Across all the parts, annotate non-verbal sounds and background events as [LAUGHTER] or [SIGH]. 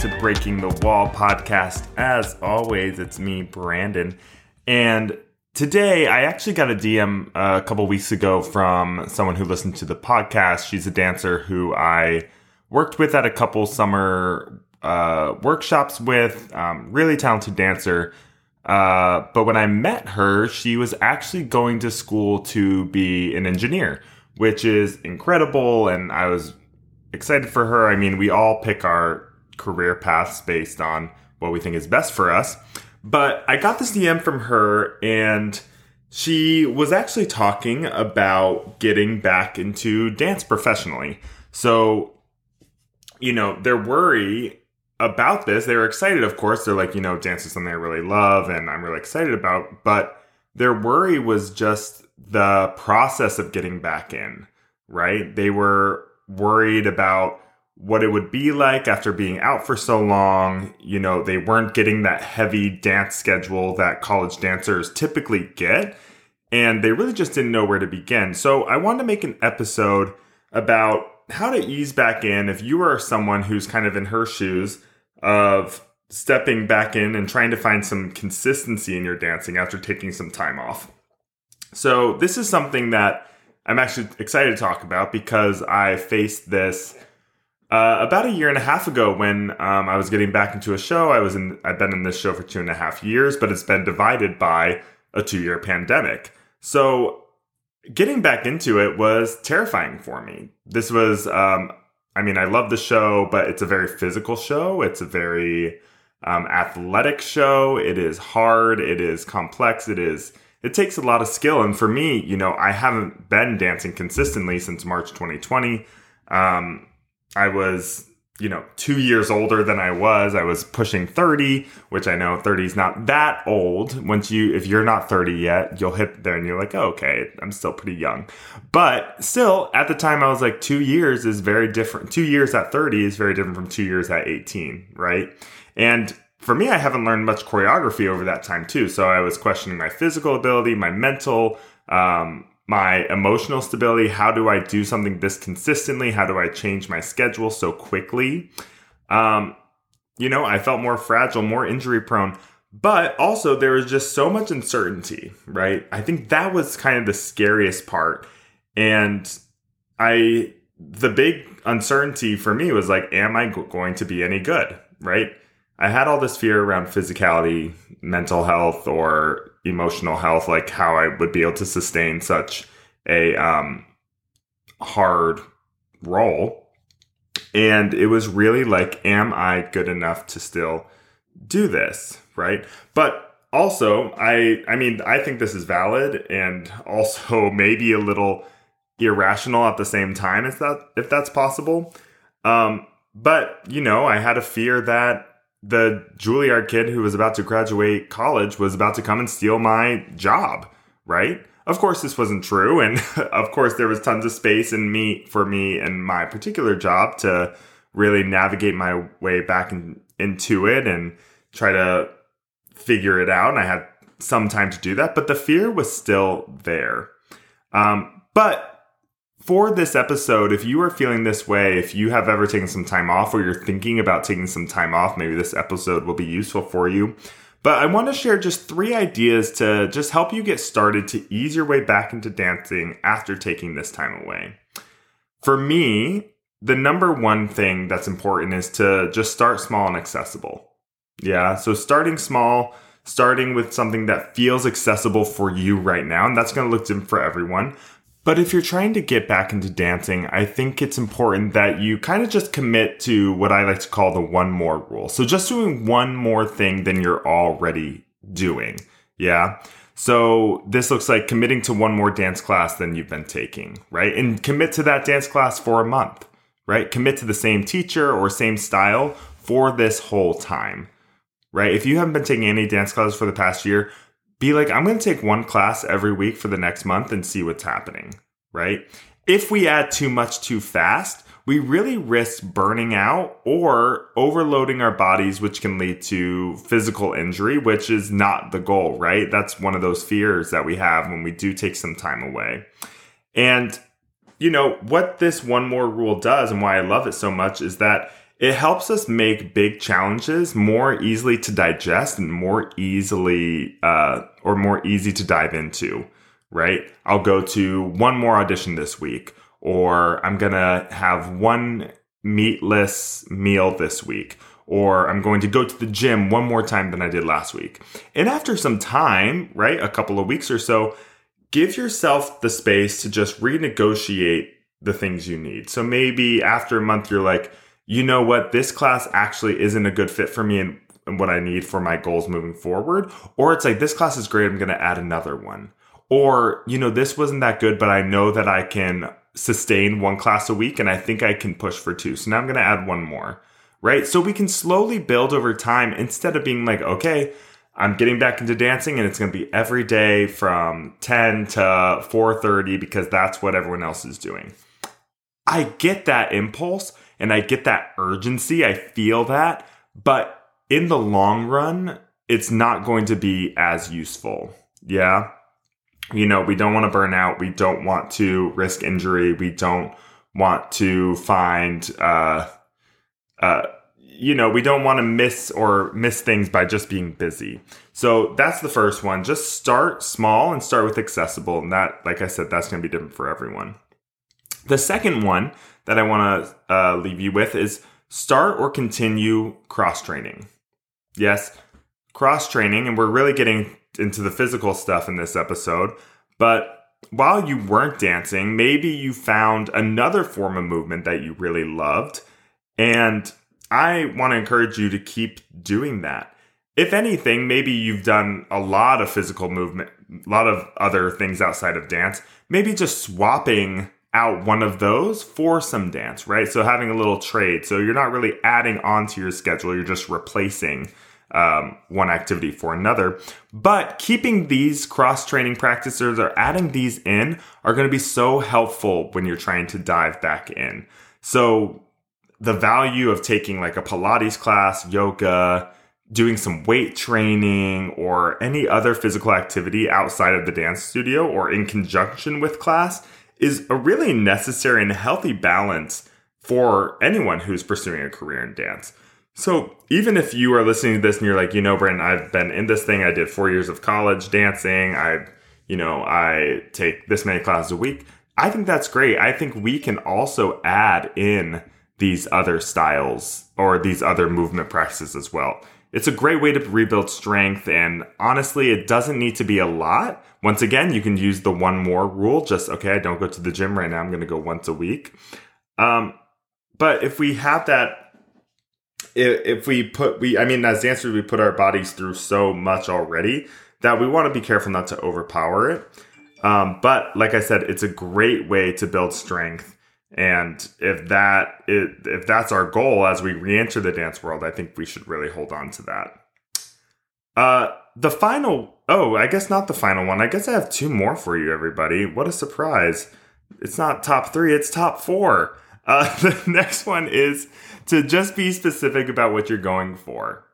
To Breaking the Wall podcast. As always, it's me, Brandon. And today I actually got a DM a couple weeks ago from someone who listened to the podcast. She's a dancer who I worked with at a couple summer uh, workshops with, um, really talented dancer. Uh, but when I met her, she was actually going to school to be an engineer, which is incredible. And I was excited for her. I mean, we all pick our career paths based on what we think is best for us. But I got this DM from her, and she was actually talking about getting back into dance professionally. So, you know, their worry about this, they were excited, of course. They're like, you know, dance is something I really love and I'm really excited about. But their worry was just the process of getting back in, right? They were worried about what it would be like after being out for so long. You know, they weren't getting that heavy dance schedule that college dancers typically get. And they really just didn't know where to begin. So I wanted to make an episode about how to ease back in if you are someone who's kind of in her shoes of stepping back in and trying to find some consistency in your dancing after taking some time off. So, this is something that I'm actually excited to talk about because I faced this uh, about a year and a half ago when um, I was getting back into a show. I was in, I've been in this show for two and a half years, but it's been divided by a two year pandemic. So getting back into it was terrifying for me. This was, um, I mean, I love the show, but it's a very physical show. It's a very um, athletic show. It is hard. It is complex. It is it takes a lot of skill. And for me, you know, I haven't been dancing consistently since March 2020. Um, I was, you know, two years older than I was. I was pushing 30, which I know 30 is not that old. Once you, if you're not 30 yet, you'll hit there and you're like, oh, okay, I'm still pretty young. But still, at the time, I was like, two years is very different. Two years at 30 is very different from two years at 18, right? And for me, I haven't learned much choreography over that time too. So I was questioning my physical ability, my mental, um, my emotional stability. How do I do something this consistently? How do I change my schedule so quickly? Um, you know, I felt more fragile, more injury prone, but also there was just so much uncertainty, right? I think that was kind of the scariest part. And I, the big uncertainty for me was like, am I going to be any good, right? I had all this fear around physicality, mental health, or emotional health, like how I would be able to sustain such a um, hard role. And it was really like, am I good enough to still do this? Right. But also, I, I mean, I think this is valid and [LAUGHS] also maybe a little irrational at the same time, if that, if that's possible. Um, but, you know, I had a fear that the Juilliard kid who was about to graduate college was about to come and steal my job, right? Of course, this wasn't true, and [LAUGHS] of course, there was tons of space in me for me and my particular job to really navigate my way back in, into it and try to figure it out. And I had some time to do that, but the fear was still there. Um, but for this episode, if you are feeling this way, if you have ever taken some time off or you're thinking about taking some time off, maybe this episode will be useful for you. But I want to share just three ideas to just help you get started to ease your way back into dancing after taking this time away. For me, the number one thing that's important is to just start small and accessible. Yeah, so starting small, starting with something that feels accessible for you right now, and that's going to look different for everyone. But if you're trying to get back into dancing, I think it's important that you kind of just commit to what I like to call the one more rule. So just doing one more thing than you're already doing. Yeah. So this looks like committing to one more dance class than you've been taking, right? And commit to that dance class for a month, right? Commit to the same teacher or same style for this whole time, right? If you haven't been taking any dance classes for the past year, be like, I'm going to take one class every week for the next month and see what's happening, right? If we add too much too fast, we really risk burning out or overloading our bodies, which can lead to physical injury, which is not the goal, right? That's one of those fears that we have when we do take some time away. And, you know, what this one more rule does and why I love it so much is that it helps us make big challenges more easily to digest and more easily uh, or more easy to dive into right? I'll go to one more audition this week or i'm gonna have one meatless meal this week or i'm going to go to the gym one more time than i did last week. And after some time right a couple of weeks or so give yourself the space to just renegotiate the things you need. So maybe after a month you're like you know what, this class actually isn't a good fit for me and, and what I need for my goals moving forward. Or it's like, this class is great, I'm going to add another one. Or, you know, this wasn't that good, but I know that I can sustain one class a week and I think I can push for two. So now I'm going to add one more, right? So we can slowly build over time instead of being like, okay, I'm getting back into dancing and it's going to be every day from 10 to 4:30 because that's what everyone else is doing. I get that impulse, and I get that urgency. I feel that. But in the long run, it's not going to be as useful. Yeah. You know, we don't want to burn out. We don't want to risk injury. We don't want to find, uh, uh, you know, we don't want to miss or miss things by just being busy. So that's the first one. Just start small and start with accessible. And that, like I said, that's going to be different for everyone. The second one that I want to uh, leave you with is start or continue cross training. Yes, cross training, and we're really getting into the physical stuff in this episode. But while you weren't dancing, maybe you found another form of movement that you really loved. And I want to encourage you to keep doing that. If anything, maybe you've done a lot of physical movement, a lot of other things outside of dance. Maybe just swapping out one of those for some dance, right? So having a little trade. So you're not really adding onto your schedule, you're just replacing um, one activity for another. But keeping these cross training practices or adding these in are going to be so helpful when you're trying to dive back in. So the value of taking like a Pilates class, yoga, doing some weight training, or any other physical activity outside of the dance studio or in conjunction with class is a really necessary and healthy balance for anyone who's pursuing a career in dance. So even if you are listening to this and you're like, you know, Brent, I've been in this thing. I did four years of college dancing. I, you know, I take this many classes a week. I think that's great. I think we can also add in these other styles or these other movement practices as well. It's a great way to rebuild strength, and honestly, it doesn't need to be a lot. Once again, you can use the one more rule. Just okay, I don't go to the gym right now. I'm to go once a week. Um, but if we have that, if, if we put we, I mean, as dancers, we put our bodies through so much already that we want to be careful not to overpower it. Um, but like I said, it's a great way to build strength and if that if that's our goal as we re-enter the dance world, I think we should really hold on to that. Uh, the final oh, I guess not the final one. I guess I have two more for you, everybody. What a surprise! It's not top three; it's top four. Uh, [LAUGHS] the next one is to just be specific about what you're going for.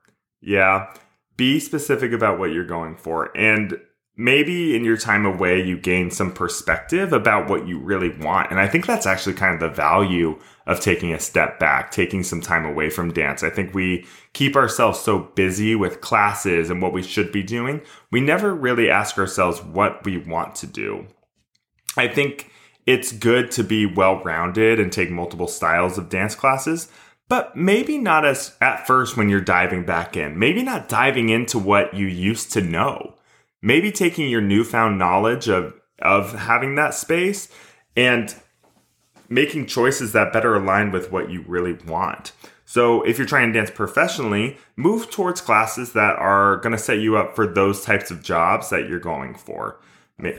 Yeah, be specific about what you're going for, and maybe in your time away you gain some perspective about what you really want. And i think that's actually kind of the value of taking a step back taking some time away from dance. I think we keep ourselves so busy with classes and what we should be doing we never really ask ourselves what we want to do. I think it's good to be well rounded and take multiple styles of dance classes but maybe not as at first when you're diving back in maybe not diving into what you used to know maybe taking your newfound knowledge of of having that space and making choices that better align with what you really want. So, if you're trying to dance professionally, move towards classes that are going to set you up for those types of jobs that you're going for.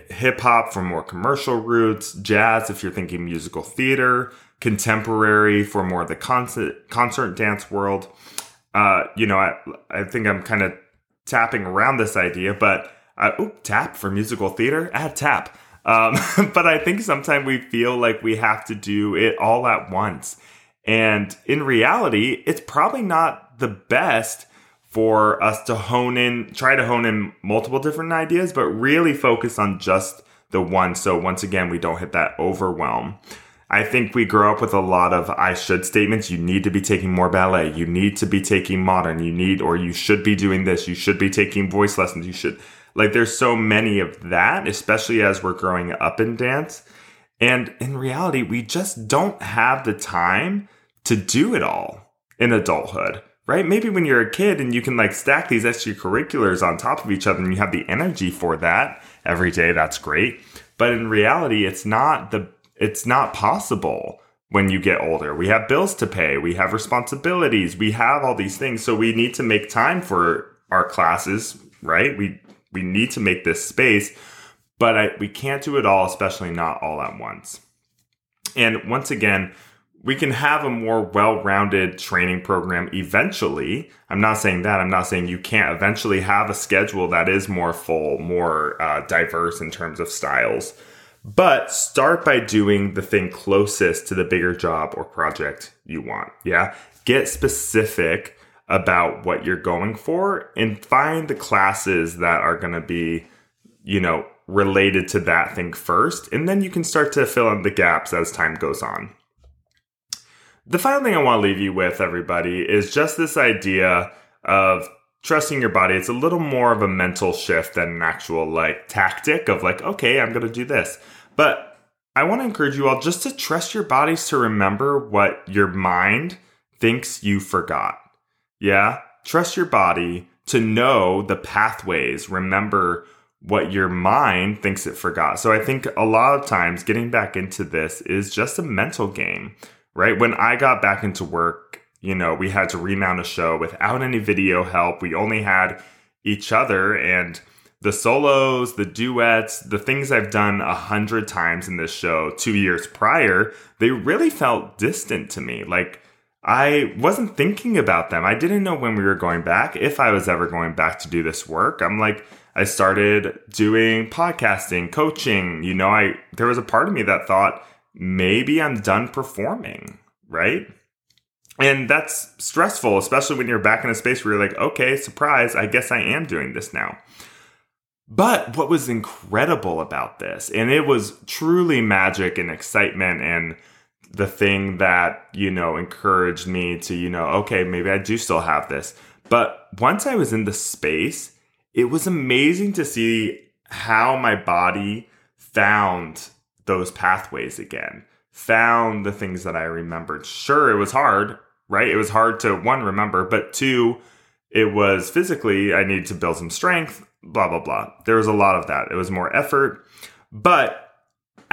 Hip hop for more commercial roots, jazz if you're thinking musical theater, contemporary for more of the concert, concert dance world. Uh, you know, I, I think I'm kind of tapping around this idea, but uh, tap for musical theater. Add tap. Um, [LAUGHS] but I think sometimes we feel like we have to do it all at once. And in reality, it's probably not the best for us to hone in, try to hone in multiple different ideas, but really focus on just the one. So once again, we don't hit that overwhelm. I think we grow up with a lot of I should statements. You need to be taking more ballet. You need to be taking modern. You need, or you should be doing this. You should be taking voice lessons. You should, like, there's so many of that, especially as we're growing up in dance. And in reality, we just don't have the time to do it all in adulthood, right? Maybe when you're a kid and you can like stack these extracurriculars on top of each other and you have the energy for that every day, that's great. But in reality, it's not the it's not possible when you get older. We have bills to pay, we have responsibilities, we have all these things. So we need to make time for our classes, right? We we need to make this space, but I, we can't do it all, especially not all at once. And once again, we can have a more well-rounded training program eventually. I'm not saying that. I'm not saying you can't eventually have a schedule that is more full, more uh, diverse in terms of styles. But start by doing the thing closest to the bigger job or project you want. Yeah. Get specific about what you're going for and find the classes that are going to be, you know, related to that thing first. And then you can start to fill in the gaps as time goes on. The final thing I want to leave you with, everybody, is just this idea of trusting your body. It's a little more of a mental shift than an actual like tactic of like, okay, I'm going to do this. But I want to encourage you all just to trust your bodies to remember what your mind thinks you forgot. Yeah. Trust your body to know the pathways. Remember what your mind thinks it forgot. So I think a lot of times getting back into this is just a mental game, right? When I got back into work, you know, we had to remount a show without any video help. We only had each other and the solos, the duets, the things I've done a hundred times in this show two years prior, they really felt distant to me. Like I wasn't thinking about them. I didn't know when we were going back, if I was ever going back to do this work. I'm like, I started doing podcasting, coaching. You know, I there was a part of me that thought maybe I'm done performing, right? And that's stressful, especially when you're back in a space where you're like, okay, surprise, I guess I am doing this now. But what was incredible about this, and it was truly magic and excitement and the thing that, you know, encouraged me to, you know, okay, maybe I do still have this. But once I was in the space, it was amazing to see how my body found those pathways again, found the things that I remembered. Sure, it was hard, right? It was hard to one, remember, but two, it was physically, I needed to build some strength, blah, blah, blah. There was a lot of that. It was more effort. But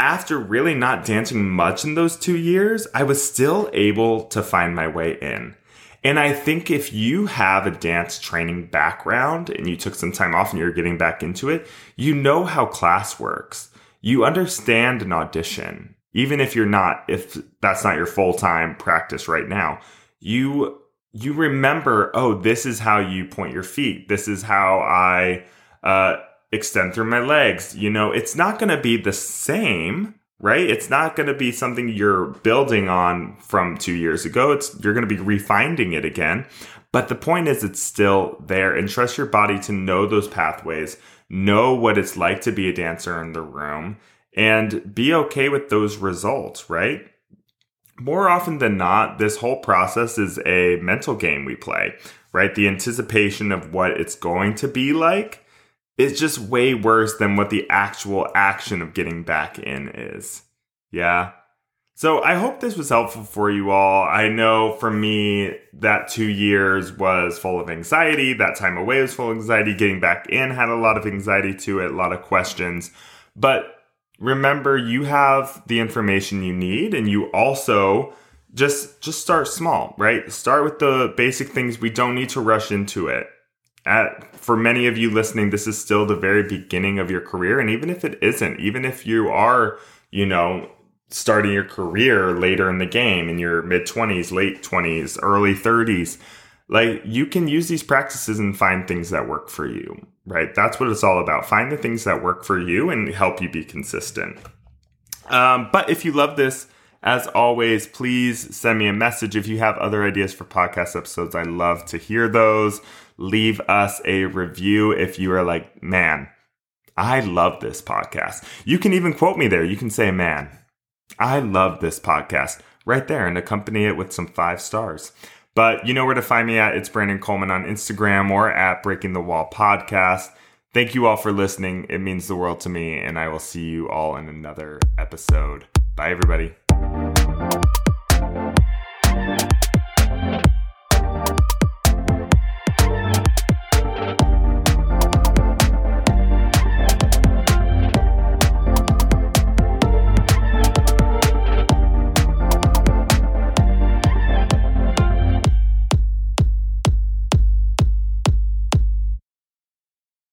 after really not dancing much in those two years, I was still able to find my way in. And I think if you have a dance training background and you took some time off and you're getting back into it, you know how class works. You understand an audition, even if you're not, if that's not your full time practice right now. You you remember, oh, this is how you point your feet. This is how I uh, extend through my legs. You know, it's not going to be the same, right? It's not going to be something you're building on from two years ago. It's you're going to be refining it again. But the point is, it's still there, and trust your body to know those pathways, know what it's like to be a dancer in the room, and be okay with those results, right? More often than not, this whole process is a mental game we play, right? The anticipation of what it's going to be like is just way worse than what the actual action of getting back in is. Yeah. So I hope this was helpful for you all. I know for me, that two years was full of anxiety. That time away was full of anxiety. Getting back in had a lot of anxiety to it, a lot of questions. But remember, you have the information you need, and you also just just start small, right? Start with the basic things. We don't need to rush into it at, for many of you listening, this is still the very beginning of your career. And even if it isn't, even if you are, you know, starting your career later in the game in your mid 20s, late 20s, early 30s, like you can use these practices and find things that work for you, right? That's what it's all about. Find the things that work for you and help you be consistent. Um, but if you love this, as always, please send me a message if you have other ideas for podcast episodes. I love to hear those leave us a review if you are like, man, I love this podcast. You can even quote me there. You can say, man, I love this podcast right there and accompany it with some five stars. But you know where to find me at. It's Brandon Coleman on Instagram or at Breaking the Wall Podcast. Thank you all for listening. It means the world to me, and I will see you all in another episode. Bye, everybody.